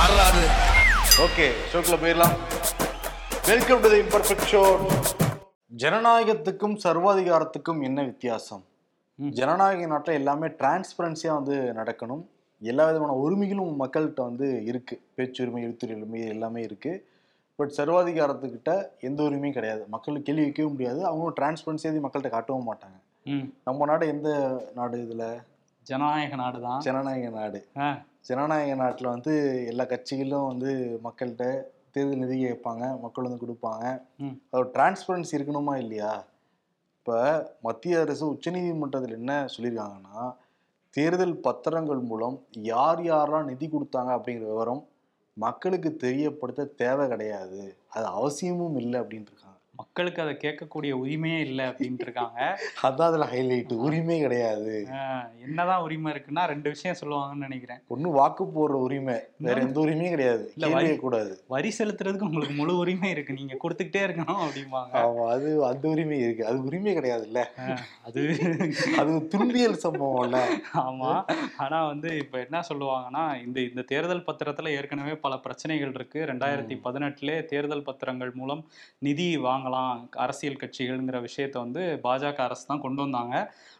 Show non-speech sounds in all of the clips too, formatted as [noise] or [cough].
ஆறாறு ஓகே ஷோக்குள்ள போயிடலாம். வெல்கம் டு இம்பர்ஃபெக்ட் ஷோ ஜனநாயகத்துக்கும் சர்வாதிகாரத்துக்கும் என்ன வித்தியாசம்? ஜனநாயக நாட்டில் எல்லாமே டிரான்ஸ்பரன்சியாக வந்து நடக்கணும். எல்லா விதமான உரிமைகளும் மக்கள்கிட்ட வந்து இருக்கு. பேச்சுரிமை எழுத்துரிமை எல்லாமே இருக்கு. பட் சர்வாதிகாரத்துக்கிட்ட எந்த உரிமையும் கிடையாது. மக்களுக்கு கேள்வி வைக்கவும் முடியாது. அவங்களும் டிரான்ஸ்பரன்சியாக மக்கள்கிட்ட காட்டவும் மாட்டாங்க. நம்ம நாடு எந்த நாடு இதுல? ஜனநாயக நாடு தான் ஜனநாயக நாடு. ஜனநாயக நாட்டில் வந்து எல்லா கட்சிகளும் வந்து மக்கள்கிட்ட தேர்தல் நிதி கேட்பாங்க மக்கள் வந்து கொடுப்பாங்க. ம். அது டிரான்ஸ்பரன்சி இருக்கணுமா இல்லையா? இப்போ மத்திய அரசு உச்சநீதிமன்றத்தில் என்ன சொல்லியிருக்காங்கன்னா தேர்தல் பத்திரங்கள் மூலம் யார் யாரெல்லாம் நிதி கொடுத்தாங்க அப்படிங்கிற விவரம் மக்களுக்கு தெரியப்படுத்த தேவை கிடையாது. அது அவசியமும் இல்லை அப்படின்ட்டு மக்களுக்கு அதை கேட்கக்கூடிய உரிமையே இல்லை அப்படின்ட்டு இருக்காங்க அதான் அதில் ஹைலைட் உரிமை கிடையாது. என்னதான் உரிமை இருக்குன்னா ரெண்டு விஷயம் சொல்லுவாங்கன்னு நினைக்கிறேன். ஒன்றும் வாக்கு போடுற உரிமை வேற எந்த உரிமையும் கிடையாது. இல்ல, கூடாது. வரி செலுத்துறதுக்கு உங்களுக்கு முழு உரிமை இருக்கு. நீங்க கொடுத்துக்கிட்டே இருக்கணும் அப்படிம்பாங்க. ஆமா அது அந்த உரிமை இருக்கு. அது உரிமை கிடையாதுல்ல. ஆ, அது அது துன்பியல் சம்பவம்ல ஆமா. ஆனா வந்து இப்ப என்ன சொல்லுவாங்கன்னா இந்த இந்த தேர்தல் பத்திரத்துல ஏற்கனவே பல பிரச்சனைகள் இருக்கு. ரெண்டாயிரத்தி பதினெட்டுல தேர்தல் பத்திரங்கள் மூலம் நிதி வாங்கலாம் அரசியல் கட்சிகள்ங்கிற விஷயத்த வந்து பாஜக அரசு தான் கொண்டு வந்தாங்க.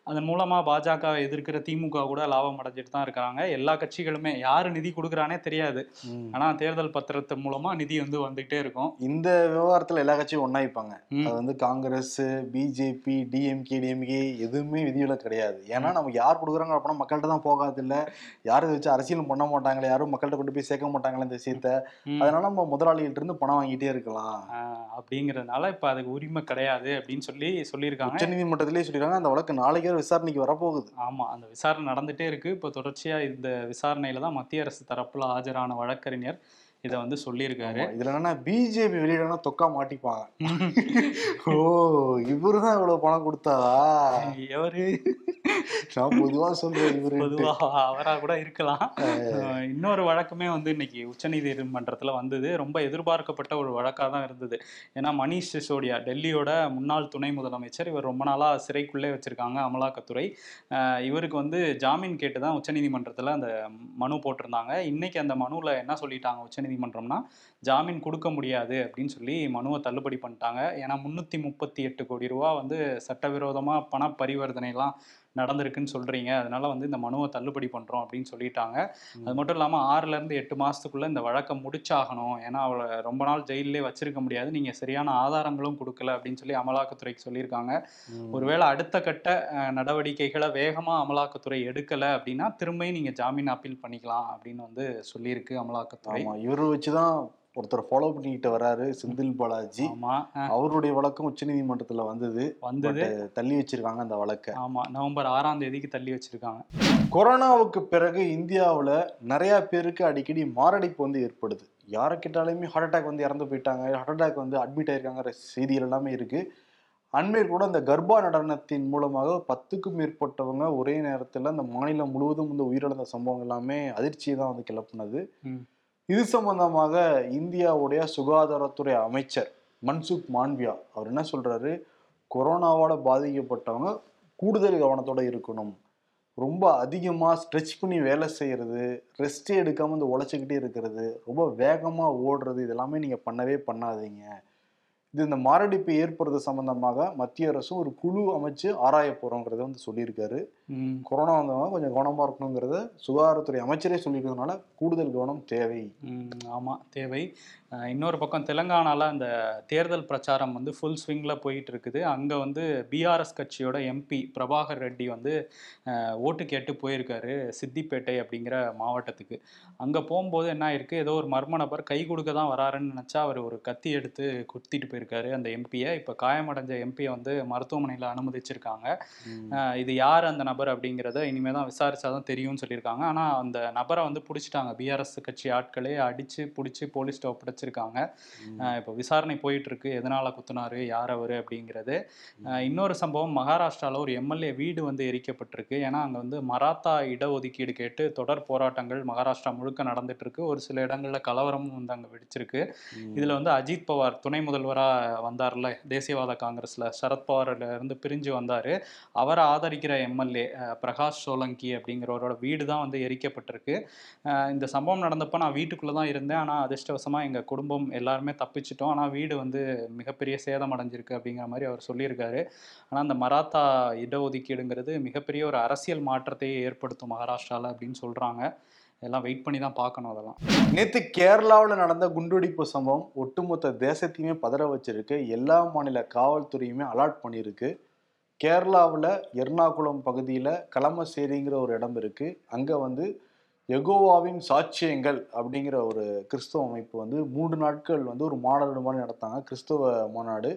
அதன் மூலமா பாஜக எதிர்க்கிற திமுக கூட லாபம் அடைஞ்சிட்டு தான் இருக்காங்க எல்லா கட்சிகளுமே யாரு நிதி கொடுக்குறானே தெரியாது. ம். ஆனா தேர்தல் பத்திரத்து மூலமா நிதி வந்து வந்துகிட்டே இருக்கும். இந்த விவகாரத்துல எல்லா கட்சியும் ஒன்னாய்ப்பாங்க ம். அது வந்து காங்கிரஸ் பிஜேபி டிஎம்கே டிஎம்கே எதுவுமே விதிவிலக்கு கிடையாது. ஏன்னா நம்ம யார் கொடுக்குறாங்க அப்படின்னா மக்கள்கிட்ட தான் போகாது இல்ல யாரும் வச்சு அரசியலும் பண்ண மாட்டாங்களே யாரும் மக்கள்கிட்ட கொண்டு போய் சேர்க்க மாட்டாங்களே இந்த விஷயத்த. அதனால நம்ம முதலாளிகள்ட்ட இருந்து பணம் வாங்கிட்டே இருக்கலாம். அப்படிங்கறதுனால இப்ப அதுக்கு உரிமை கிடையாது அப்படின்னு சொல்லி சொல்லியிருக்காங்க. உச்சநீதிமன்றத்திலேயே சொல்லிடுறாங்க அந்த வழக்கு நாளைக்கே விசாரணைக்கு வரப்போகுது. ஆமா அந்த விசாரணை நடந்துட்டே இருக்கு. இப்போ தொடர்ச்சியா இந்த விசாரணையில தான் மத்திய அரசு தரப்புல ஆஜரான வழக்கறிஞர் இதை வந்து சொல்லியிருக்காரு. இதுல என்னன்னா பிஜேபி வெளியிடனா தொக்கா மாட்டிப்பாங்க. [laughs] ஓ இவருதான் இவ்வளவு பணம் கொடுத்தாரா எவரு? நான் பொதுவா சொல்றேன் இவரு [laughs] பொதுவா அவரா கூட இருக்கலாம். இன்னொரு வழக்குமே வந்து இன்னைக்கு உச்சநீதிமன்றத்துல வந்தது. ரொம்ப எதிர்பார்க்கப்பட்ட ஒரு வழக்கா தான் இருந்தது. ஏன்னா மணிஷ் சிசோடியா டெல்லியோட முன்னாள் துணை முதலமைச்சர் இவர் ரொம்ப நாளா சிறைக்குள்ளே வச்சிருக்காங்க அமலாக்கத்துறை. இவருக்கு வந்து ஜாமீன் கேட்டு தான் உச்சநீதிமன்றத்துல அந்த மனு போட்டிருந்தாங்க. இன்னைக்கு அந்த மனுவில் என்ன சொல்லிட்டாங்க உச்சநீதிமன்றம்னா ஜாமீன் கொடுக்க முடியாது அப்படின்னு சொல்லி மனுவை தள்ளுபடி பண்ணிட்டாங்க. ஏன்னா முந்நூற்றி முப்பத்தி எட்டு கோடி ரூபா வந்து சட்டவிரோதமாக பண பரிவர்த்தனைலாம் நடந்திருக்குன்னு சொல்றீங்க. அதனால வந்து இந்த மனுவை தள்ளுபடி பண்றோம் அப்படின்னு சொல்லிட்டாங்க. அது மட்டும் இல்லாம ஆறுல இருந்து எட்டு மாசத்துக்குள்ள இந்த வழக்கை முடிச்சாகணும். ஏன்னா அவளை ரொம்ப நாள் ஜெயிலே வச்சிருக்க முடியாது. நீங்க சரியான ஆதாரங்களும் கொடுக்கல அப்படின்னு சொல்லி அமலாக்கத்துறைக்கு சொல்லியிருக்காங்க. ஒருவேளை அடுத்த கட்ட நடவடிக்கைகளை வேகமா அமலாக்கத்துறை எடுக்கல அப்படின்னா திரும்பியும் நீங்க ஜாமீன் அப்பீல் பண்ணிக்கலாம் அப்படின்னு வந்து சொல்லியிருக்கு அமலாக்கத்துறை. இவரை வச்சுதான் ஒருத்தர் ஃபாலோ பண்ணிக்கிட்டு வராரு செந்தில் பாலாஜி. அவருடைய வழக்கம் உச்சநீதிமன்றத்துல வந்தது. வந்தது. But, தள்ளி வச்சிருக்காங்க அந்த வழக்கை. ஆமா நவம்பர் ஆறாம் தேதிக்கு தள்ளி வச்சிருக்காங்க. கொரோனாவுக்கு பிறகு இந்தியாவுல நிறைய பேருக்கு அடிக்கடி மாரடைப்பு வந்து ஏற்படுது. யாரை கேட்டாலுமே ஹார்ட் அட்டாக் வந்து இறந்து போயிட்டாங்க. ஹார்ட் அட்டாக் வந்து அட்மிட் ஆயிருக்காங்கிற செய்திகள் எல்லாமே இருக்கு. அண்மையில் கூட இந்த கர்ப்பா நடனத்தின் மூலமாக பத்துக்கும் மேற்பட்டவங்க ஒரே நேரத்தில் அந்த மாநிலம் முழுவதும் வந்து உயிரிழந்த சம்பவம் எல்லாமே அதிர்ச்சியை தான் வந்து கிளப்புனது. இது சம்பந்தமாக இந்தியாவுடைய சுகாதாரத்துறை அமைச்சர் மன்சுக் மாண்வியா அவர் என்ன சொல்றாரு? கொரோனாவோட பாதிக்கப்பட்டவங்க கூடுதல் கவனத்தோட இருக்கணும். ரொம்ப அதிகமாக ஸ்ட்ரெச் பண்ணி வேலை செய்கிறது ரெஸ்ட்டே எடுக்காமல் வந்து உழைச்சிக்கிட்டே இருக்கிறது ரொம்ப வேகமாக ஓடுறது இதெல்லாமே நீங்கள் பண்ணவே பண்ணாதீங்க. இது இந்த மாரடைப்பு ஏற்படுறது சம்பந்தமாக மத்திய அரசும் ஒரு குழு அமைச்சு ஆராய போகிறோங்கிறத வந்து சொல்லியிருக்காரு. கொரோனா வந்தவங்க கொஞ்சம் கவனமாக இருக்கணுங்கிறத சுகாதாரத்துறை அமைச்சரே சொல்லியிருக்கிறதுனால கூடுதல் கவனம் தேவை. ம், ஆமா தேவை. இன்னொரு பக்கம் தெலுங்கானால அந்த தேர்தல் பிரச்சாரம் வந்து ஃபுல் ஸ்விங்ல போயிட்டு இருக்குது அங்க வந்து பிஆர்எஸ் கட்சியோட எம்பி பிரபாகர் ரெட்டி வந்து ஓட்டு கேட்டு போயிருக்காரு சித்திப்பேட்டை அப்படிங்கிற மாவட்டத்துக்கு. அங்க போகும்போது என்ன ஆயிருக்கு ஏதோ ஒரு மர்ம நபர் கை கொடுக்க தான் வராருன்னு நினைச்சா அவர் ஒரு கத்தி எடுத்து குத்திட்டு போயிருக்காரு அந்த எம்பியை இப்ப காயமடைஞ்ச எம்பியை வந்து மருத்துவமனையில அனுமதிச்சிருக்காங்க. இது யார் அந்த நபர்? அப்படிங்கிறத இனிமே தான் விசாரிச்சாதான் தெரியும்னு சொல்லியிருக்காங்க. ஆனா அந்த நபரை வந்து பிடிச்சிட்டாங்க. பிஆர்எஸ் கட்சி ஆட்களே அடிச்சு பிடிச்சி போலீஸ்ட்ட ஒப்படைச்சிருக்காங்க இப்போ விசாரணை போயிட்டு இருக்கு எதனால குத்துனாரு? யார் அவரு? அப்படிங்கிறது. இன்னொரு சம்பவம் மகாராஷ்டிரால ஒரு எம்எல்ஏ வீடு வந்து எரிக்கப்பட்டிருக்கு. ஏன்னா அங்க வந்து மராத்தா இடஒதுக்கீடு கேட்டு தொடர் போராட்டங்கள் மகாராஷ்டிரா முழுக்க நடந்துட்டு இருக்கு ஒரு சில இடங்கள்ல கலவரமும் வந்து அங்க வெடிச்சிருக்கு. இதுல வந்து அஜித் பவார் துணை முதல்வரா வந்தார்ல தேசியவாத காங்கிரஸ்ல. சரத்பவார்ல இருந்து பிரிஞ்சு வந்தாரு. அவரை ஆதரிக்கிற எம்எல்ஏ பிரகாஷ் சோலங்கி அப்படிங்கிறவரோட வீடு தான் வந்து எரிக்கப்பட்டிருக்கு. இந்த சம்பவம் நடந்தப்போ நான் வீட்டுக்குள்ளே தான் இருந்தேன். ஆனால் அதிர்ஷ்டவசமாக எங்கள் குடும்பம் எல்லாருமே தப்பிச்சிட்டோம். ஆனால் வீடு வந்து மிகப்பெரிய சேதம் அடைஞ்சிருக்கு அப்படிங்கிற மாதிரி அவர் சொல்லியிருக்காரு. ஆனால் அந்த மராத்தா இடஒதுக்கீடுங்கிறது மிகப்பெரிய ஒரு அரசியல் மாற்றத்தையே ஏற்படுத்தும் மகாராஷ்டிராவில் அப்படின்னு சொல்கிறாங்க எல்லாம் வெயிட் பண்ணி தான் பார்க்கணும் அதெல்லாம். நேற்று கேரளாவில் நடந்த குண்டுவெடிப்பு சம்பவம் ஒட்டுமொத்த தேசத்தையுமே பதற வச்சிருக்கு. எல்லா மாநில காவல்துறையுமே அலாட் பண்ணியிருக்கு. கேரளாவில் எர்ணாகுளம் பகுதியில் களமசேரிங்கிற ஒரு இடம் இருக்குது அங்கே வந்து எகோவாவின் சாட்சியங்கள் அப்படிங்கிற ஒரு கிறிஸ்தவ அமைப்பு வந்து மூன்று நாட்கள் வந்து ஒரு மாநாடு மாதிரி நடத்தாங்க கிறிஸ்தவ மாநாடு.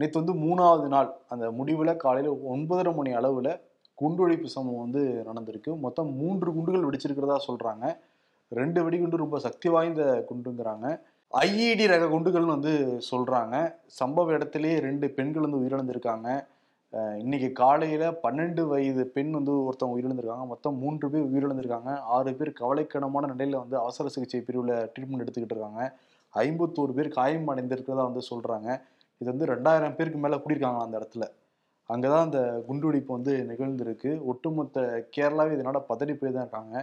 நேற்று வந்து மூணாவது நாள். அந்த முடிவில் காலையில் ஒன்பதரை மணி அளவில் குண்டுவெடிப்பு சம்பவம் வந்து நடந்திருக்கு. மொத்தம் மூன்று குண்டுகள் வெடிச்சிருக்கிறதா சொல்கிறாங்க ரெண்டு வெடிகுண்டு ரொம்ப சக்தி வாய்ந்த குண்டுங்கிறாங்க. ஐஇடி ரக குண்டுகள்னு வந்து சொல்கிறாங்க சம்பவ இடத்துலேயே ரெண்டு பெண்கள் வந்து உயிரிழந்திருக்காங்க. இன்னைக்கு காலையில் பன்னெண்டு வயது பெண் வந்து ஒருத்தவங்க உயிரிழந்திருக்காங்க. மொத்தம் மூன்று பேர் உயிரிழந்திருக்காங்க. ஆறு பேர் கவலைக்கிடமான நிலையில் வந்து அவசர சிகிச்சை பிரிவில் ட்ரீட்மெண்ட் எடுத்துக்கிட்டு இருக்காங்க. ஐம்பத்தோரு பேர் காயம் அடைந்திருக்கிறதா வந்து சொல்கிறாங்க இது வந்து ரெண்டாயிரம் பேருக்கு மேலே கூடியிருக்காங்க அந்த இடத்துல. அங்கே தான் அந்த குண்டுவெடிப்பு வந்து நிகழ்ந்திருக்கு. ஒட்டுமொத்த கேரளாவே இதனால பதறி போய் தான் இருக்காங்க.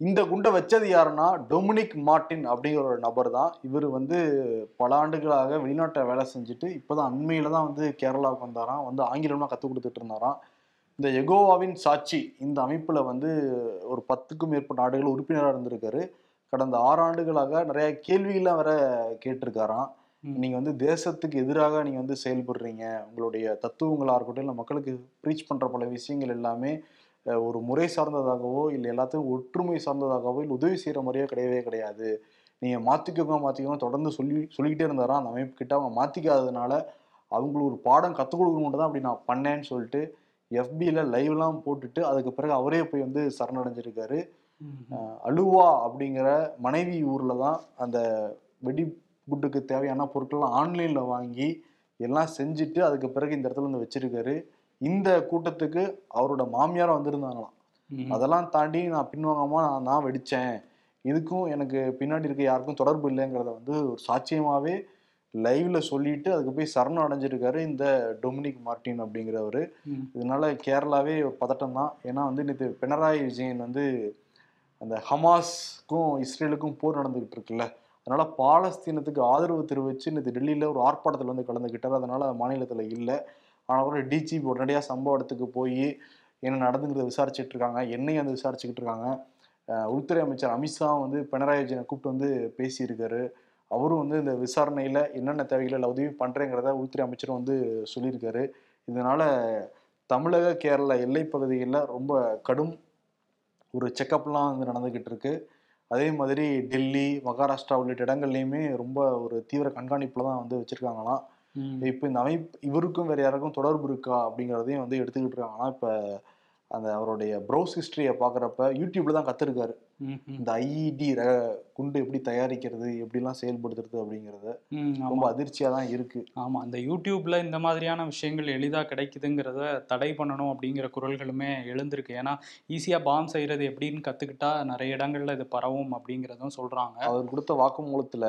இந்த குண்டை வச்சது யாருன்னா டொமினிக் மார்ட்டின் அப்படிங்கிற ஒரு நபர் தான். இவர் வந்து பல ஆண்டுகளாக வெளிநாட்டை வேலை செஞ்சுட்டு இப்போதான் அண்மையில தான் வந்து கேரளாவுக்கு வந்தாராம். வந்து ஆங்கிலம்லாம் கற்றுக் கொடுத்துட்டு இருந்தாராம். இந்த எகோவாவின் சாட்சி இந்த அமைப்பில் வந்து ஒரு பத்துக்கும் மேற்பட்ட நாடுகள் உறுப்பினராக இருந்திருக்காரு. கடந்த ஆறு ஆண்டுகளாக நிறைய கேள்விகள்லாம் வேற கேட்டிருக்காராம். ம். நீங்க வந்து தேசத்துக்கு எதிராக நீங்க வந்து செயல்படுறீங்க. உங்களுடைய தத்துவங்களா இருக்கட்டும் இல்லை மக்களுக்கு ப்ரீச் பண்ற பல விஷயங்கள் எல்லாமே ஒரு முறை சார்ந்ததாகவோ இல்லை எல்லாத்தையும் ஒற்றுமை சார்ந்ததாகவோ இல்லை உதவி செய்யற முறையோ கிடையவே கிடையாது. நீங்க மாத்திக்கோங்க மாத்திக்கோங்க தொடர்ந்து சொல்லி சொல்லிக்கிட்டே இருந்தாராம் அந்த அமைப்பு கிட்ட அவங்க மாத்திக்காததுனால அவங்களுக்கு ஒரு பாடம் கற்றுக் கொடுக்கணும் தான் அப்படி நான் பண்ணேன்னு சொல்லிட்டு எஃபியில் லைவ்லாம் போட்டுட்டு அதுக்கு பிறகு அவரே போய் வந்து சரணடைஞ்சிருக்காரு. அலுவா அப்படிங்கிற மனைவி ஊர்ல தான் அந்த வெடி குண்டுக்கு தேவையான பொருட்கள்லாம் ஆன்லைன்ல வாங்கி எல்லாம் செஞ்சுட்டு அதுக்கு பிறகு இந்த இடத்துல வந்து வச்சிருக்காரு. இந்த கூட்டத்துக்கு அவரோட மாமியார் வந்திருந்தாங்களாம். அதெல்லாம் தாண்டி நான் பின்வாங்காம நான் தான் வெடிச்சேன். இதுக்கும் எனக்கு பின்னாடி இருக்க யாருக்கும் தொடர்பு இல்லைங்கிறத வந்து ஒரு சாட்சியமாவே லைவ்ல சொல்லிட்டு அதுக்கு போய் சரணம் அடைஞ்சிருக்காரு இந்த டொமினிக் மார்ட்டின் அப்படிங்கிறவரு. இதனால கேரளாவே ஒரு பதட்டம் தான். ஏன்னா வந்து நேற்று பினராயி விஜயன் வந்து அந்த ஹமாஸ்க்கும் இஸ்ரேலுக்கும் போர் நடந்துகிட்டு இருக்குல்ல அதனால பாலஸ்தீனத்துக்கு ஆதரவு தெரிவிச்சு நேற்று டெல்லியில ஒரு ஆர்ப்பாட்டத்தில் வந்து கலந்துக்கிட்டார் அதனால மாநிலத்தில் இல்லை. ஆனால் கூட டிஜிபி உடனடியாக சம்பவ இடத்துக்கு போய் என்ன நடந்துங்கிறத விசாரிச்சுட்டு இருக்காங்க. என்னையும் வந்து விசாரிச்சுக்கிட்டு இருக்காங்க. உள்துறை அமைச்சர் அமித்ஷா வந்து பினராயி விஜயனை கூப்பிட்டு வந்து பேசியிருக்காரு. அவரும் வந்து இந்த விசாரணையில் என்னென்ன தேவைகள் இல்லை உதவி பண்ணுறேங்கிறத உள்துறை அமைச்சரும் வந்து சொல்லியிருக்காரு. இதனால் தமிழக கேரள எல்லை பகுதிகளில் ரொம்ப கடும் ஒரு செக்கப்லாம் வந்து நடந்துக்கிட்டு இருக்கு. அதே மாதிரி டெல்லி மகாராஷ்டிரா உள்ளிட்ட இடங்கள்லையுமே ரொம்ப ஒரு தீவிர கண்காணிப்பில் தான் வந்து வச்சுருக்காங்களாம். இப்போ இந்த அமைப்பு இவருக்கும் வேற யாருக்கும் தொடர்பு இருக்கா அப்படிங்கிறதையும் வந்து எடுத்துக்கிட்டு இருக்காங்கன்னா இப்போ அந்த அவருடைய ப்ரௌஸ் ஹிஸ்டரியை பார்க்குறப்ப யூடியூப்ல தான் கற்றுருக்காரு இந்த ஐஇடி குண்டு எப்படி தயாரிக்கிறது எப்படிலாம் செயல்படுத்துறது அப்படிங்கிறத ரொம்ப ஆமா. அதிர்ச்சியா தான் இருக்கு. ஆமா இந்த யூடியூப்ல இந்த மாதிரியான விஷயங்கள் எளிதா கிடைக்குதுங்கிறத தடை பண்ணணும் அப்படிங்கிற குரல்களுமே எழுந்திருக்கு. ஏன்னா ஈஸியா பாம் செய்யறது எப்படின்னு கத்துக்கிட்டா நிறைய இடங்கள்ல இது பரவும் அப்படிங்கிறதும் சொல்றாங்க. அவர் கொடுத்த வாக்குமூலத்துல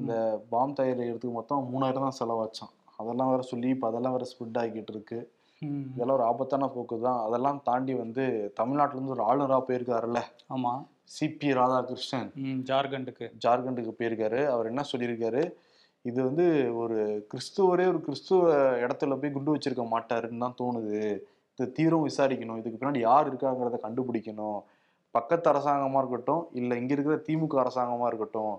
இந்த பாம் தயாரிக்கிறதுக்கு மொத்தம் மூணாயிரம் தான் செலவாச்சான் அதெல்லாம் வேற சொல்லி இப்போ அதெல்லாம் வேற ஸ்ப்ரெட் ஆகிக்கிட்டு இருக்கு. இதெல்லாம் ஒரு ஆபத்தான போக்கு தான் அதெல்லாம் தாண்டி வந்து தமிழ்நாட்டுல இருந்து ஒரு ஆளுநரா போயிருக்காருல்ல. ஆமா. சிபி ராதாகிருஷ்ணன். ஜார்க்கண்டுக்கு. ஜார்க்கண்டுக்கு போயிருக்காரு. அவர் என்ன சொல்லியிருக்காரு? இது வந்து ஒரு கிறிஸ்துவரே ஒரு கிறிஸ்துவ இடத்துல போய் குண்டு வச்சிருக்க மாட்டாருன்னு தான் தோணுது. இது தீவிரம் விசாரிக்கணும். இதுக்கு பின்னாடி யார் இருக்காங்கிறத கண்டுபிடிக்கணும். பக்கத்து அரசாங்கமா இருக்கட்டும் இல்லை இங்க இருக்கிற திமுக அரசாங்கமா இருக்கட்டும்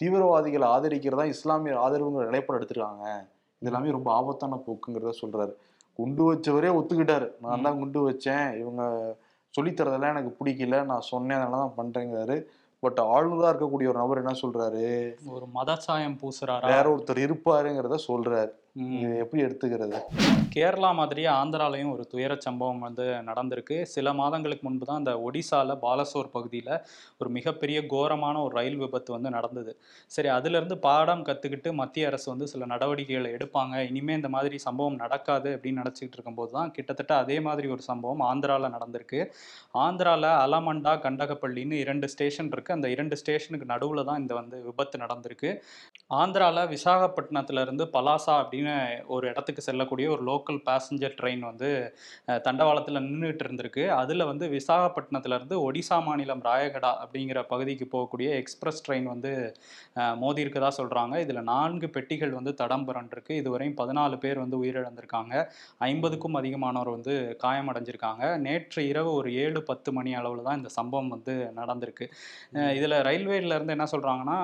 தீவிரவாதிகளை ஆதரிக்கிறதா இஸ்லாமியர் ஆதரவுங்கிற நிலைப்பாடு எடுத்திருக்காங்க. இது எல்லாமே ரொம்ப ஆபத்தான போக்குங்கிறத சொல்றாரு. குண்டு வச்சவரே ஒத்துக்கிட்டாரு. நான் தான் குண்டு வச்சேன். இவங்க சொல்லித்தரதெல்லாம் எனக்கு பிடிக்கல. நான் சொன்னேன். அதனால தான் பண்றேங்கிறாரு. பட் ஆளுநரா இருக்கக்கூடிய ஒரு நபர் என்ன சொல்றாரு? ஒரு மதச்சாயம் பூசுறாரா? வேற ஒருத்தர் இருப்பாருங்கிறத சொல்றாரு. எப்படி எடுத்துக்கிறது? கேரளா மாதிரியே ஆந்திராலையும் ஒரு துயரச் சம்பவம் வந்து நடந்திருக்கு. சில மாதங்களுக்கு முன்பு தான் அந்த ஒடிசால பாலசோர் பகுதியில் ஒரு மிகப்பெரிய கோரமான ஒரு ரயில் விபத்து வந்து நடந்தது. சரி அதிலிருந்து பாடம் கற்றுக்கிட்டு மத்திய அரசு வந்து சில நடவடிக்கைகளை எடுப்பாங்க. இனிமே இந்த மாதிரி சம்பவம் நடக்காது அப்படின்னு நினச்சிக்கிட்டு இருக்கும்போது தான் கிட்டத்தட்ட அதே மாதிரி ஒரு சம்பவம் ஆந்திராவில் நடந்திருக்கு. ஆந்திராவில் அலமண்டா கண்டகப்பள்ளின்னு இரண்டு ஸ்டேஷன் இருக்கு. அந்த இரண்டு ஸ்டேஷனுக்கு நடுவில் தான் இந்த வந்து விபத்து நடந்திருக்கு. ஆந்திராவில் விசாகப்பட்டினத்துல இருந்து பலாசா அப்படின்னு அப்படின்னு ஒரு இடத்துக்கு செல்லக்கூடிய ஒரு லோக்கல் பேசஞ்சர் ட்ரெயின் வந்து தண்டவாளத்தில் நின்றுட்டு இருந்திருக்கு. அதில் வந்து விசாகப்பட்டினத்துல இருந்து ஒடிசா மாநிலம் ராயகடா அப்படிங்கிற பகுதிக்கு போகக்கூடிய எக்ஸ்பிரஸ் ட்ரெயின் வந்து மோதி இருக்கதா சொல்கிறாங்க இதில் நான்கு பெட்டிகள் வந்து தடம் புரண்டிருக்கு. இதுவரையும் பதினாலு பேர் வந்து உயிரிழந்திருக்காங்க. ஐம்பதுக்கும் அதிகமானோர் வந்து காயமடைஞ்சிருக்காங்க. நேற்று இரவு ஒரு ஏழு பத்து மணி அளவில் தான் இந்த சம்பவம் வந்து நடந்திருக்கு. இதுல ரயில்வேல இருந்து என்ன சொல்றாங்கன்னா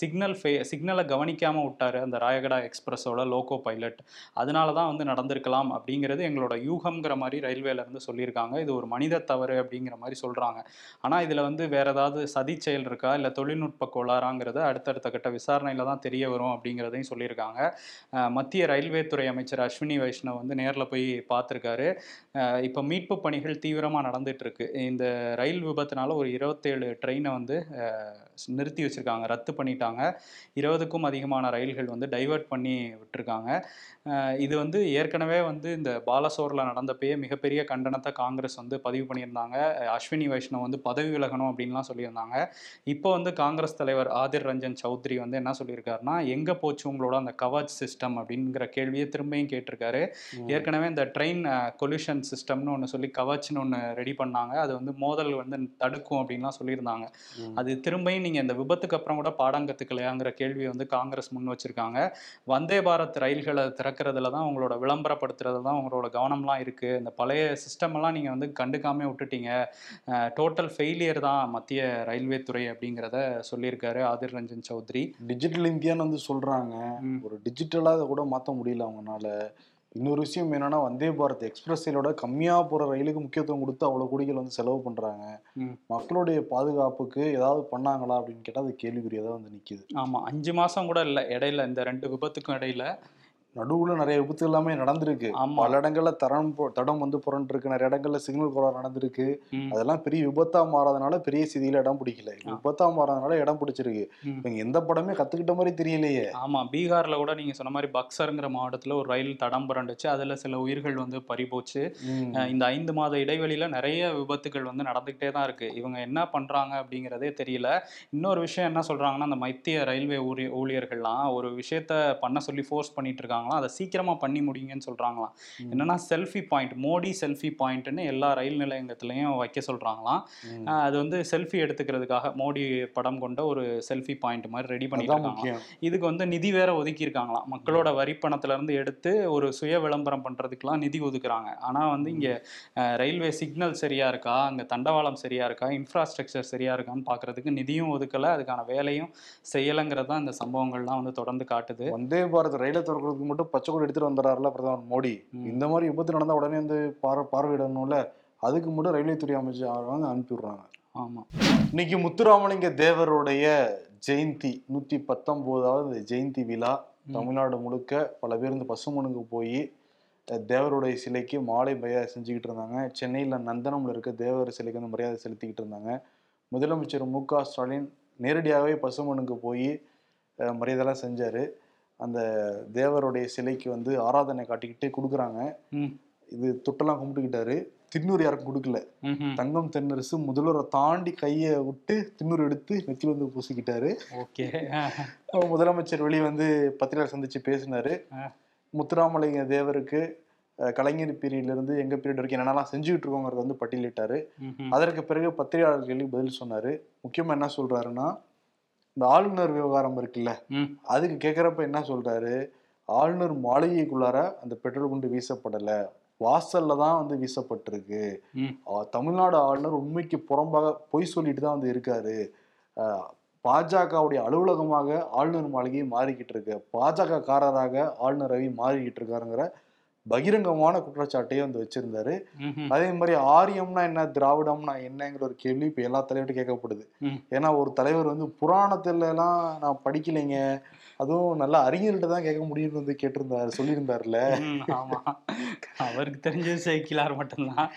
சிக்னல் ஃபே சிக்னலை கவனிக்காம விட்டாரு அந்த ராயகடா எக்ஸ்பிரஸோட கோ பைலட் அதனால தான் வந்து நடந்திருக்கலாம் அப்படிங்கிறது எங்களோட யூகம்ங்கிற மாதிரி ரயில்வேலேருந்து சொல்லியிருக்காங்க. இது ஒரு மனித தவறு அப்படிங்கிற மாதிரி சொல்கிறாங்க ஆனால் இதில் வந்து வேற ஏதாவது சதி செயல் இருக்கா? இல்லை தொழில்நுட்ப கோளாறாங்கிறது அடுத்தடுத்த கட்ட விசாரணையில் தான் தெரிய வரும் அப்படிங்கிறதையும் சொல்லியிருக்காங்க. மத்திய ரயில்வே துறை அமைச்சர் அஸ்வினி வைஷ்ணவ் வந்து நேரில் போய் பார்த்துருக்காரு. இப்போ மீட்பு பணிகள் தீவிரமாக நடந்துட்டு இருக்கு. இந்த ரயில் விபத்தினால ஒரு இருபத்தேழு ட்ரெயினை வந்து நிறுத்தி வச்சிருக்காங்க ரத்து பண்ணிட்டாங்க. இருபதுக்கும் அதிகமான ரயில்கள் வந்து டைவர்ட் பண்ணி விட்டுருக்காங்க. இது வந்து ஏற்கனவே வந்து இந்த பாலசோரில் நடந்தப்பயே மிகப்பெரிய கண்டனத்தை காங்கிரஸ் வந்து பதிவு பண்ணியிருந்தாங்க. அஸ்வினி வைஷ்ணவ் வந்து பதவி விலகணும் அப்படின்லாம் சொல்லியிருந்தாங்க. இப்போ வந்து காங்கிரஸ் தலைவர் ஆதிர் ரஞ்சன் சௌத்ரி வந்து என்ன சொல்லியிருக்காருன்னா எங்கே போச்சு உங்களோட அந்த கவச் சிஸ்டம் அப்படிங்கிற கேள்வியை திரும்பியும் கேட்டிருக்காரு. ஏற்கனவே இந்த ட்ரெயின் கொல்யூஷன் சிஸ்டம்னு ஒன்று சொல்லி கவச்னு ஒன்று ரெடி பண்ணாங்க. அது வந்து மோதல் வந்து தடுக்கும் அப்படின்லாம் சொல்லியிருந்தாங்க. அது திரும்பியும் நீங்கள் இந்த விபத்துக்கு அப்புறம் கூட பாடம் கற்றுக்கலையாங்கிற கேள்வி வந்து காங்கிரஸ் முன் வச்சிருக்காங்க. வந்தே பாரத் ரயில்களை திறக்கிறதுல தான் உங்களோட விளம்பரப்படுத்துறது தான் உங்களோட கவனம்லாம் இருக்குது இந்த பழைய சிஸ்டம் எல்லாம் நீங்கள் வந்து கண்டுக்காம விட்டுட்டீங்க. டோட்டல் ஃபெயிலியர் தான் மத்திய ரயில்வே துறை அப்படிங்கிறத சொல்லியிருக்காரு ஆதிர் ரஞ்சன் சௌத்ரி. டிஜிட்டல் இந்தியான்னு வந்து சொல்றாங்க. ம். ஒரு டிஜிட்டலா அதை கூட மாத்த முடியல அவங்கனால. இன்னொரு விஷயம் என்னன்னா வந்தே பாரத் எக்ஸ்பிரஸ் ரயிலோட கம்மியா போற ரயிலுக்கு முக்கியத்துவம் கொடுத்து அவ்வளவு கோடிகள் வந்து செலவு பண்றாங்க. மக்களுடைய பாதுகாப்புக்கு ஏதாவது பண்ணாங்களா அப்படின்னு கேட்டா அது கேள்விக்குறியா தான் வந்து நிக்குது. ஆமாம் அஞ்சு மாதம் கூட இல்லை இடையில இந்த ரெண்டு விபத்துக்கும் இடையில. நடுவுல நிறைய விபத்து எல்லாமே நடந்திருக்கு. பல இடங்கள்ல தரம் தடம் வந்து புரண்டிருக்கு. நிறைய இடங்கள்ல சிக்னல் கோளாறு நடந்திருக்கு. அதெல்லாம் பெரிய விபத்தா மாறாதனால பெரிய செய்தியில இடம் பிடிக்கல. விபத்தா மாறாதனால இடம் பிடிச்சிருக்கு. இவங்க எந்த படமே கத்துக்கிட்ட மாதிரி தெரியலையே. ஆமா பீகார்ல கூட நீங்க சொன்ன மாதிரி பக்சருங்கிற மாவட்டத்துல ஒரு ரயில் தடம் புரண்டுச்சு. அதுல சில உயிர்கள் வந்து பறிபோச்சு. இந்த ஐந்து மாத இடைவெளியில நிறைய விபத்துகள் வந்து நடந்துகிட்டே தான் இருக்கு. இவங்க என்ன பண்றாங்க அப்படிங்கிறதே தெரியல. இன்னொரு விஷயம் என்ன சொல்றாங்கன்னா அந்த மத்திய ரயில்வே ஊழிய ஊழியர்கள்லாம் ஒரு விஷயத்த பண்ண சொல்லி ஃபோர்ஸ் பண்ணிட்டு இருக்காங்களாம் அதை சீக்கிரமா பண்ணி முடிங்கன்னு சொல்றாங்களாம். ம். என்னன்னா செல்ஃபி பாயிண்ட் மோடி செல்ஃபி பாயிண்ட்னு எல்லா ரயில் நிலையங்கத்திலையும் வைக்க சொல்றாங்களாம். ம். அஹ் அது வந்து செல்ஃபி எடுத்துக்கிறதுக்காக மோடி படம் கொண்ட ஒரு செல்ஃபி பாயிண்ட் மாதிரி ரெடி முக்கியம். இதுக்கு வந்து நிதி வேற ஒதுக்கி இருக்காங்களாம் மக்களோட வரி பணத்துல இருந்து எடுத்து ஒரு சுய விளம்பரம் பண்றதுக்கெல்லாம் நிதி ஒதுக்குறாங்க. ஆனா வந்து இங்க ரயில்வே சிக்னல் சரியா இருக்கா? அங்க தண்டவாளம் சரியா இருக்கா? இன்ஃப்ராஸ்ட்ரக்சர் சரியா இருக்கான்னு பாக்குறதுக்கு நிதியும் ஒதுக்கல. அதுக்கான வேலையும் செய்யலைங்கிறது தான் இந்த சம்பவங்கள்லாம் வந்து தொடர்ந்து காட்டுது. வந்தே பாரத் ரயிலை திறக்கிறதுக்கு மட்டும் பச்சை கொடி எடுத்துட்டு வந்துடுறாருல பிரதமர் மோடி. இந்த மாதிரி விபத்து நடந்தா உடனே வந்து பார் பார்வையிடணும்ல. அதுக்கு மட்டும் ரயில்வே துறை அமைச்சர் வந்து அனுப்பி விடுறாங்க. ஆமா. இன்னைக்கு முத்துராமலிங்க தேவருடைய ஜெயந்தி நூத்தி பத்தொன்பதாவது ஜெயந்தி விழா தமிழ்நாடு முழுக்க பல பேர் இந்த பசுமனுக்கு போய் தேவருடைய சிலைக்கு மாலை மரியாதை செஞ்சுக்கிட்டு இருந்தாங்க. சென்னையில் நந்தனம்ல இருக்க தேவர் சிலைக்கு வந்து மரியாதை செலுத்திக்கிட்டு இருந்தாங்க. முதலமைச்சர் மு க ஸ்டாலின் நேரடியாகவே பசுமனுக்கு போய் மரியாதைலாம் செஞ்சாரு. அந்த தேவருடைய சிலைக்கு வந்து ஆராதனை காட்டிக்கிட்டே கொடுக்குறாங்க. இது தொட்டெல்லாம் கும்பிட்டுக்கிட்டாரு. திண்ணூர் யாருக்கும் கொடுக்கல. தங்கம் தென்னரசு முதல்வரை தாண்டி கையை விட்டு திண்ணூர் எடுத்து நெத்தில வந்து பூசிக்கிட்டாரு. ஓகே. முதலமைச்சர் வெளியே வந்து பத்திரிகையாளர் சந்திச்சு பேசினாரு. முத்துராமலிங்க தேவருக்கு கலைஞர் பீரியட்ல இருந்து எங்க பீரியட் வரைக்கும் என்னென்னலாம் செஞ்சுக்கிட்டு இருக்கோங்கிறத வந்து பட்டியலிட்டாரு. அதற்கு பிறகு பத்திரிகையாளர் கேள்வி பதில் சொன்னாரு. முக்கியமா என்ன சொல்றாருன்னா இந்த ஆளுநர் விவகாரம் இருக்குல்ல அதுக்கு கேட்குறப்ப என்ன சொல்றாரு? ஆளுநர் மாளிகைக்குள்ளார அந்த பெட்ரோல் குண்டு வீசப்படல. வாசல்ல தான் வந்து வீசப்பட்டிருக்கு. தமிழ்நாடு ஆளுநர் உண்மைக்கு புறம்பாக பொய் சொல்லிட்டு தான் வந்து இருக்காரு. பாஜகவுடைய அலுவலகமாக ஆளுநர் மாளிகை மாறிக்கிட்டு இருக்கு. பாஜக காரராக ஆளுநர் ரவி மாறிக்கிட்டு இருக்காருங்கிற பகிரங்கமான குற்றச்சாட்டையே வந்து வச்சிருந்தாரு. அதே மாதிரி ஆரியம்னா என்ன திராவிடம்னா என்னங்கிற ஒரு கேள்வி இப்ப எல்லா தலைவர்கிட்ட கேட்கப்படுது. ஏன்னா ஒரு தலைவர் வந்து புராணத்துல எல்லாம் நான் படிக்கலைங்க. அதுவும் நல்ல அறிஞர்கிட்ட தான் கேட்க முடியும்னு வந்து கேட்டிருந்தாரு சொல்லியிருந்தாருல்ல ஆமா. அவருக்கு தெரிஞ்சது சேக்கிலார் மட்டும்தான்.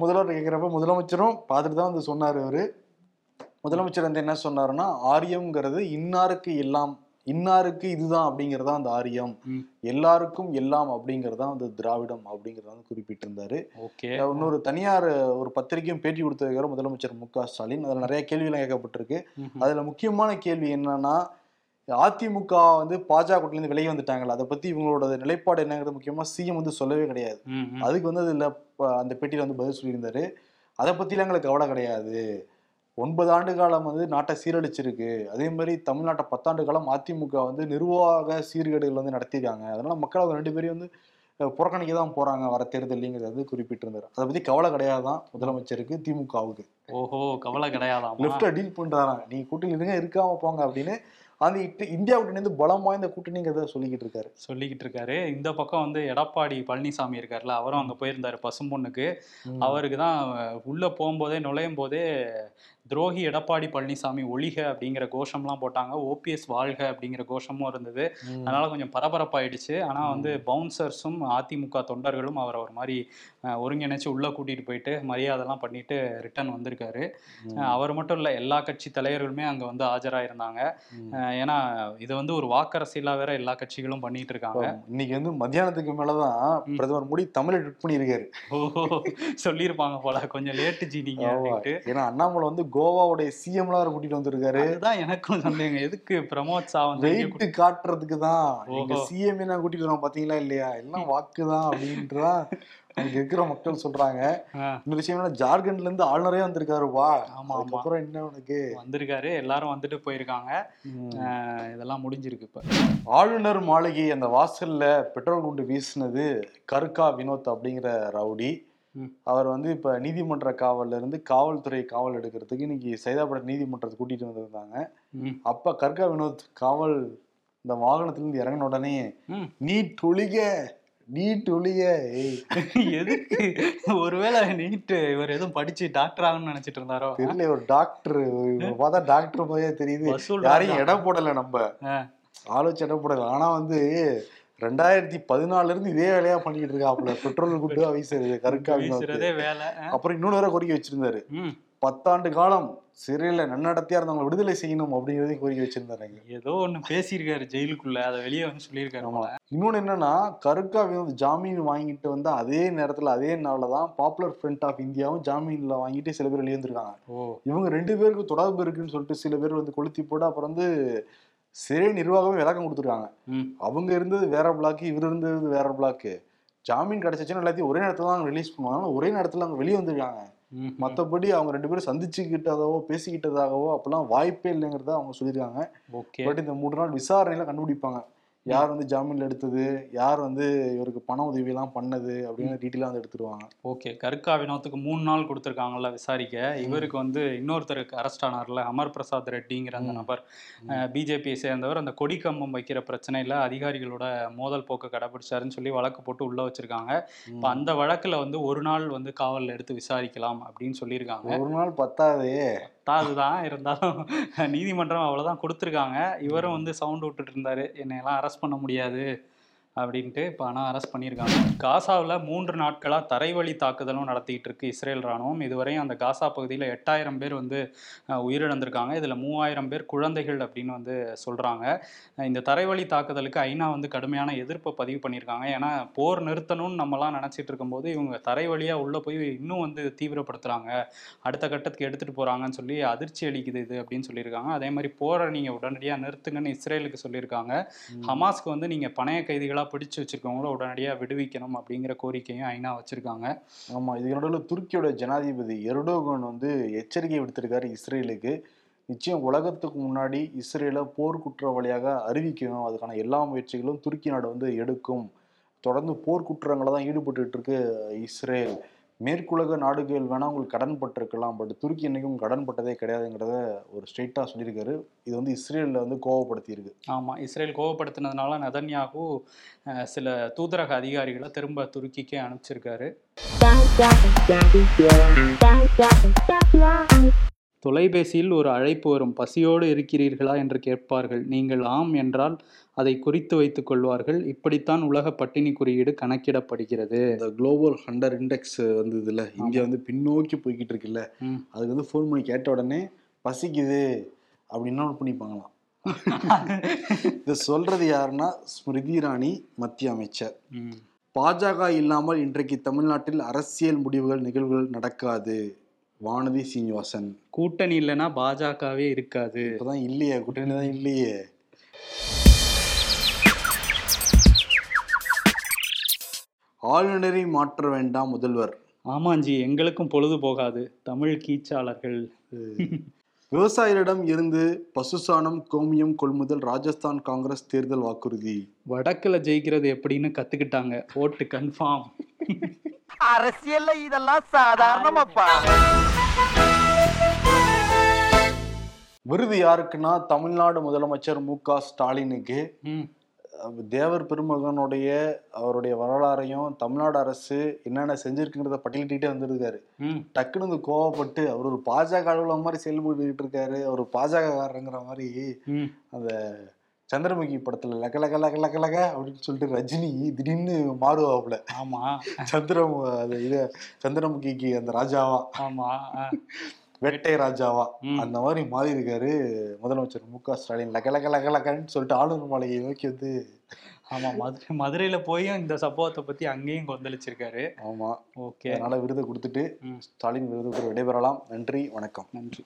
முதல்வர் கேட்குறப்ப முதலமைச்சரும் பார்த்துட்டு தான் வந்து சொன்னார் அவரு. முதலமைச்சர் வந்து என்ன சொன்னாருன்னா ஆரியம்ங்கிறது இன்னாருக்கு எல்லாம் இன்னாருக்கு இதுதான் அப்படிங்கிறதா அந்த ஆரியம். எல்லாருக்கும் எல்லாம் அப்படிங்கிறதா வந்து திராவிடம் அப்படிங்கிறத குறிப்பிட்டிருந்தாரு. ஓகே. இன்னொரு தனியார் ஒரு பத்திரிகையும் பேட்டி கொடுத்திருக்காரு முதலமைச்சர் மு க ஸ்டாலின் அதில் நிறைய கேள்விலாம் கேட்கப்பட்டிருக்கு. அதுல முக்கியமான கேள்வி என்னன்னா அதிமுக வந்து பாஜக கூட்டிலிருந்து விலகி வந்துட்டாங்கல்ல அதை பத்தி இவங்களோட நிலைப்பாடு என்னங்கிறது முக்கியமா சிஎம் வந்து சொல்லவே கிடையாது. அதுக்கு வந்து அதுல அந்த பெட்டியில வந்து பதில் சொல்லியிருந்தாரு. அதை பத்திலாம் எங்களுக்கு கவலை கிடையாது. ஒன்பது ஆண்டு காலம் வந்து நாட்டை சீரழிச்சிருக்கு. அதே மாதிரி தமிழ்நாட்டை பத்தாண்டு காலம் அதிமுக வந்து நிர்வாக சீர்கேடுகள் வந்து நடத்திருக்காங்க அதனால மக்கள் அவங்க ரெண்டு பேரையும் வந்து புறக்கணிக்க தான் போறாங்க வர தேர்தலிங்கிறது குறிப்பிட்டிருந்தாரு. அதை பத்தி கவலை கிடையாதான் முதலமைச்சருக்கு திமுகவுக்கு. ஓஹோ கவலை கிடையாதாமா லெஃப்ட்ல டீல் பண்றாராம் நீ கூட்டணி இருங்க இருக்காம போங்க அப்படின்னு அந்த இட்டு- இந்தியா கூட்டணி வந்து பலம் வாய்ந்த கூட்டணிங்கிறத சொல்லிக்கிட்டு இருக்காரு. சொல்லிக்கிட்டு இருக்காரு. இந்த பக்கம் வந்து எடப்பாடி பழனிசாமி இருக்கார்ல அவரும் அங்க போயிருந்தாரு பசும்பொண்ணுக்கு. அவருக்கு தான் உள்ள போகும்போதே நுழையும் போதே துரோகி எடப்பாடி பழனிசாமி ஒழிக அப்படிங்கிற கோஷம்லாம் போட்டாங்க. ஓபிஎஸ் வாழ்க அப்படிங்கிற கோஷமும் இருந்தது. அதனால கொஞ்சம் பரபரப்பாயிடுச்சு. ஆனா வந்து பவுன்சர்ஸும் அதிமுக தொண்டர்களும் அவரை ஒரு மாதிரி ஒருங்கிணைச்சு உள்ள கூட்டிட்டு போயிட்டு மரியாதைலாம் பண்ணிட்டு ரிட்டர்ன் வந்திருக்காரு. அவர் மட்டும் இல்ல எல்லா கட்சி தலைவர்களுமே அங்க வந்து ஆஜராயிருந்தாங்க. ஏன்னா இது வந்து ஒரு வாக்கரசியலா வேற எல்லா கட்சிகளும் பண்ணிட்டு இருக்காங்க. இன்னைக்கு வந்து மத்தியானத்துக்கு மேலதான் பிரதமர் மோடி தமிழை ட்விட் பண்ணியிருக்காரு. ஓஹோ சொல்லியிருப்பாங்க போல கொஞ்சம் லேட்டு ஜி நீங்க ஏன்னா அண்ணாமலை வந்து கோவாவுடைய சிஎம்லாம் வேற கூட்டிட்டு வந்திருக்காரு. அதுதான் எனக்கும் சந்தேகம். எதுக்கு பிரமோத் சாவந்த் வெயிட் காட்டுறதுக்கு தான் எங்க. சிஎம் நான் கூட்டிட்டு வரோம் பாத்தீங்களா இல்லையா? எல்லாம் [laughs] வாக்கு தான் அப்படின்ட்டுதான் அங்க இருக்கிற மக்கள் சொல்றாங்க. இன்னொரு விஷயம் என்ன ஜார்க்கண்ட்ல இருந்து ஆளுநரே வந்திருக்காருப்பா ஆமா, ஆமா. அதுக்கப்புறம் என்ன உனக்கு? வந்திருக்காரு. எல்லாரும் வந்துட்டு போயிருக்காங்க. இதெல்லாம் முடிஞ்சிருக்கு இப்ப. ஆளுநர் மாளிகை அந்த வாசல்ல பெட்ரோல் குண்டு வீசினது கருக்கா வினோத் அப்படிங்கிற ரவுடி. அவர் வந்து இப்ப நீதிமன்ற காவல்ல இருந்து காவல்துறை காவல் எடுக்கிறதுக்கு இன்னைக்கு சைதாப்பேட்டை நீதிமன்றத்துக்கு கூட்டிட்டு வந்திருந்தாங்க. அப்ப கர்கா வினோத் காவல் இந்த வாகனத்துல இருந்து இறங்கின உடனே. நீ ஒளிக நீ ஒளிக ஏய் எதுக்கு? ஒருவேளை நீட்டு இவர் எதுவும் படிச்சு டாக்டர் ஆகணும்னு நினைச்சிட்டு இருந்தாரோ? தெரியல ஒரு டாக்டர் பார்த்தா டாக்டர் மாதிரியே தெரியுது. யாரையும். இடம் போடல நம்ம. ஆ. ஆள் வச்சு இடம் போடல. ஆனா வந்து ரெண்டாயிரத்தி பதினாலுல இருந்து இதே வேலையா பண்ணிக்கிட்டு இருக்காப்புல. பெட்ரோல் குண்டு வீசுறது கருக்கா அப்புறம் இன்னொரு வேற கோரிக்கை வச்சிருந்தாரு. பத்தாண்டு காலம் சிறையில நன்னடத்தையா இருந்தவங்களை விடுதலை செய்யணும் அப்படிங்கறதையும் கோரிக்கை வச்சிருந்தாருங்க ஏதோ ஒண்ணு பேசியிருக்காரு ஜெயிலுக்குள்ள அதை வெளியே வந்து சொல்லியிருக்காரு போல. இன்னொன்னு என்னன்னா கருக்கா வினோத் ஜாமீன் வாங்கிட்டு வந்த அதே நேரத்துல அதே நாள்ல தான் பாப்புலர் ஃப்ரண்ட் ஆஃப் இந்தியாவும் ஜாமீன்ல வாங்கிட்டு சில பேர் வெளியே வந்திருக்காங்க. ஓ. இவங்க ரெண்டு பேருக்கு தொடர்பு இருக்குன்னு சொல்லிட்டு சில பேர் வந்து கொளுத்தி போட்டு அப்புறம் வந்து சிறை நிர்வாகமே விளக்கம் கொடுத்துருக்காங்க. அவங்க இருந்தது வேற பிளாக் இவர் இருந்தது வேற பிளாக் ஜாமீன் கிடைச்சிச்சுன்னா எல்லாத்தையும் ஒரே நேரத்துல தான் ரிலீஸ் பண்ணுவாங்க. ஒரே நேரத்துல அவங்க வெளியே வந்திருக்காங்க. ம், மத்தபடி அவங்க ரெண்டு பேரும் சந்திச்சுக்கிட்டதாவோ பேசிக்கிட்டதாகவோ அப்பெல்லாம் வாய்ப்பே இல்லைங்கிறத அவங்க சொல்லியிருக்காங்க. பட் இந்த மூணு நாள் விசாரணையில கண்டுபிடிப்பாங்க. யார் வந்து ஜாமீன்ல எடுத்தது? யார் வந்து இவருக்கு பண உதவி எல்லாம் பண்ணது? அப்படின்னு டீட்டெயிலாக வந்து எடுத்துருவாங்க. ஓகே. கருக்கா வினோத்துக்கு மூணு நாள் கொடுத்துருக்காங்கல்ல விசாரிக்க. இவருக்கு வந்து இன்னொருத்தருக்கு அரெஸ்ட் ஆனார்ல அமர் பிரசாத் ரெட்டிங்கிற அந்த. நபர். பிஜேபியை சேர்ந்தவர் அந்த கொடி கம்பம் வைக்கிற பிரச்சனையில அதிகாரிகளோட மோதல் போக்கு கடைபிடிச்சாருன்னு சொல்லி வழக்கு போட்டு உள்ள வச்சிருக்காங்க. இப்போ அந்த வழக்குல வந்து ஒரு நாள் வந்து காவல்ல எடுத்து விசாரிக்கலாம் அப்படின்னு சொல்லியிருக்காங்க. ஒரு நாள் பத்தாதே. அதுதான் இருந்தாலும் நீதிமன்றம் அவ்வளோதான் கொடுத்துருக்காங்க. இவரும் வந்து சவுண்ட் விட்டுட்டு இருந்தாரு. என்னையெல்லாம் அரெஸ்ட் பண்ண முடியாது. அப்படின்ட்டு இப்போ ஆனால் அரெஸ்ட் பண்ணியிருக்காங்க. காசாவில் மூன்று நாட்களாக தரைவழி தாக்குதலும் நடத்திட்டு இருக்கு இஸ்ரேல் ராணுவம் இதுவரையும் அந்த காசா பகுதியில் எட்டாயிரம் பேர் வந்து உயிரிழந்திருக்காங்க. இதில் மூவாயிரம் பேர் குழந்தைகள் அப்படின்னு வந்து சொல்கிறாங்க இந்த தரைவழி தாக்குதலுக்கு ஐநா வந்து கடுமையான எதிர்ப்பை பதிவு பண்ணியிருக்காங்க. ஏன்னா போர் நிறுத்தணும்னு நம்மலாம் நினச்சிட்டு இருக்கும்போது இவங்க தரை வழியாக உள்ளே போய் இன்னும் வந்து தீவிரப்படுத்துகிறாங்க அடுத்த கட்டத்துக்கு எடுத்துகிட்டு போகிறாங்கன்னு சொல்லி அதிர்ச்சி அளிக்குது இது அப்படின்னு சொல்லியிருக்காங்க. அதே மாதிரி போரை நீங்கள் உடனடியாக நிறுத்துங்கன்னு இஸ்ரேலுக்கு சொல்லியிருக்காங்க. ஹமாஸ்க்கு வந்து நீங்கள் பணைய கைதிகளாக பிடிச்சு வச்சிருக்கவங்கள உடனடியாக விடுவிக்கணும் அப்படிங்கிற கோரிக்கையும் ஐநா வச்சிருக்காங்க. ஆமாம் இதுக்கு நடுவில் துருக்கியோட ஜனாதிபதி எர்டோகன் வந்து எச்சரிக்கை விடுத்திருக்காரு இஸ்ரேலுக்கு. நிச்சயம் உலகத்துக்கு முன்னாடி இஸ்ரேலை போர் குற்றவாளியாக அறிவிக்கணும். அதுக்கான எல்லா முயற்சிகளும் துருக்கி நாடு வந்து எடுக்கும். தொடர்ந்து போர்க்குற்றங்களை தான் ஈடுபட்டு இருக்கு இஸ்ரேல். மேற்குலக நாடுகள் வேணா உங்களுக்கு கடன் பட்டிருக்கலாம் பட் துருக்கி என்னைக்கும் கடன் பட்டதே கிடையாதுங்கிறத ஒரு ஸ்ட்ரெயிட்டாக சொல்லியிருக்காரு. இது வந்து இஸ்ரேலில் வந்து கோவப்படுத்தி இருக்கு ஆமாம் இஸ்ரேல் கோவப்படுத்தினதுனால நதன்யாகு சில தூதரக அதிகாரிகளை திரும்ப துருக்கிக்கே அனுப்பிச்சிருக்காரு. தொலைபேசியில் ஒரு அழைப்பு வரும். பசியோடு இருக்கிறீர்களா? என்று கேட்பார்கள். நீங்கள் ஆம் என்றால் அதை குறித்து வைத்துக் கொள்வார்கள். இப்படித்தான் உலக பட்டினி குறியீடு கணக்கிடப்படுகிறது. இந்த குளோபல் ஹண்டர் இண்டெக்ஸ் வந்ததுல இந்தியா வந்து பின்னோக்கி போய்கிட்டு இருக்குல்ல. அதுக்கு வந்து ஃபோன் பண்ணி கேட்ட உடனே பசிக்குது அப்படின்னு நோட் பண்ணிப்பாங்களாம் [laughs] இதை சொல்றது யாருன்னா ஸ்மிருதி இராணி மத்திய அமைச்சர். பாஜக இல்லாமல் இன்றைக்கு தமிழ்நாட்டில் அரசியல் முடிவுகள் நிகழ்வுகள் நடக்காது. வானதி சீனிவாசன். கூட்டணி இல்லைன்னா பாஜகவே இருக்காது. இப்பதான் இல்லையே கூட்டணி தான் இல்லையே. ஆளுநரை மாற்ற வேண்டாம் முதல்வர். ஆமாஞ்சி எங்களுக்கும் பொழுது போகாது. தமிழ் கீச்சாளர்கள். விவசாயிகளிடம் இருந்து பசுசாணம் கோமியம் கொள்முதல் ராஜஸ்தான் காங்கிரஸ் தேர்தல் வாக்குறுதி. வடக்குல ஜெயிக்கிறது எப்படின்னு கத்துக்கிட்டாங்க. ஓட்டு கன்ஃபார்ம் அரசியல்ல இதெல்லாம் சாதாரணமாப்பா. விருது யாருக்குன்னா தமிழ்நாடு முதலமைச்சர் மு க ஸ்டாலினுக்கு. தேவர் பெருமகனுடைய அவருடைய வரலாறையும் தமிழ்நாடு அரசு என்னென்ன செஞ்சிருக்குங்கிறத பட்டியலிட்டே வந்திருக்காரு. ம். டக்குன்னு வந்து கோவப்பட்டு அவர் ஒரு பாஜக அலுவலகம் மாதிரி செயல்பட்டுக்கிட்டு இருக்காரு. அவர் பாஜகக்காரங்கிற மாதிரி அந்த சந்திரமுகி படத்துல லக லக லக லக லக அப்படின்னு சொல்லிட்டு ரஜினி திடீர்னு மாறுவாப்புல. ஆமா. சந்திரமு அது இது சந்திரமுகிக்கு அந்த ராஜாவா? ஆமா. வேட்டை ராஜாவா. அந்த மாதிரி மாறி இருக்காரு முதலமைச்சர் மு க ஸ்டாலின். லக லக லக லகன்னு சொல்லிட்டு ஆளுநர் மாளிகையை நோக்கி வந்து ஆமா. மதுரை மதுரையில போயும் இந்த சம்பவத்தை பத்தி அங்கேயும் கொந்தளிச்சிருக்காரு. ஆமா. ஓகே. அதனால விருதை கொடுத்துட்டு ஸ்டாலின் விருது பெற விடைபெறலாம். நன்றி வணக்கம். நன்றி.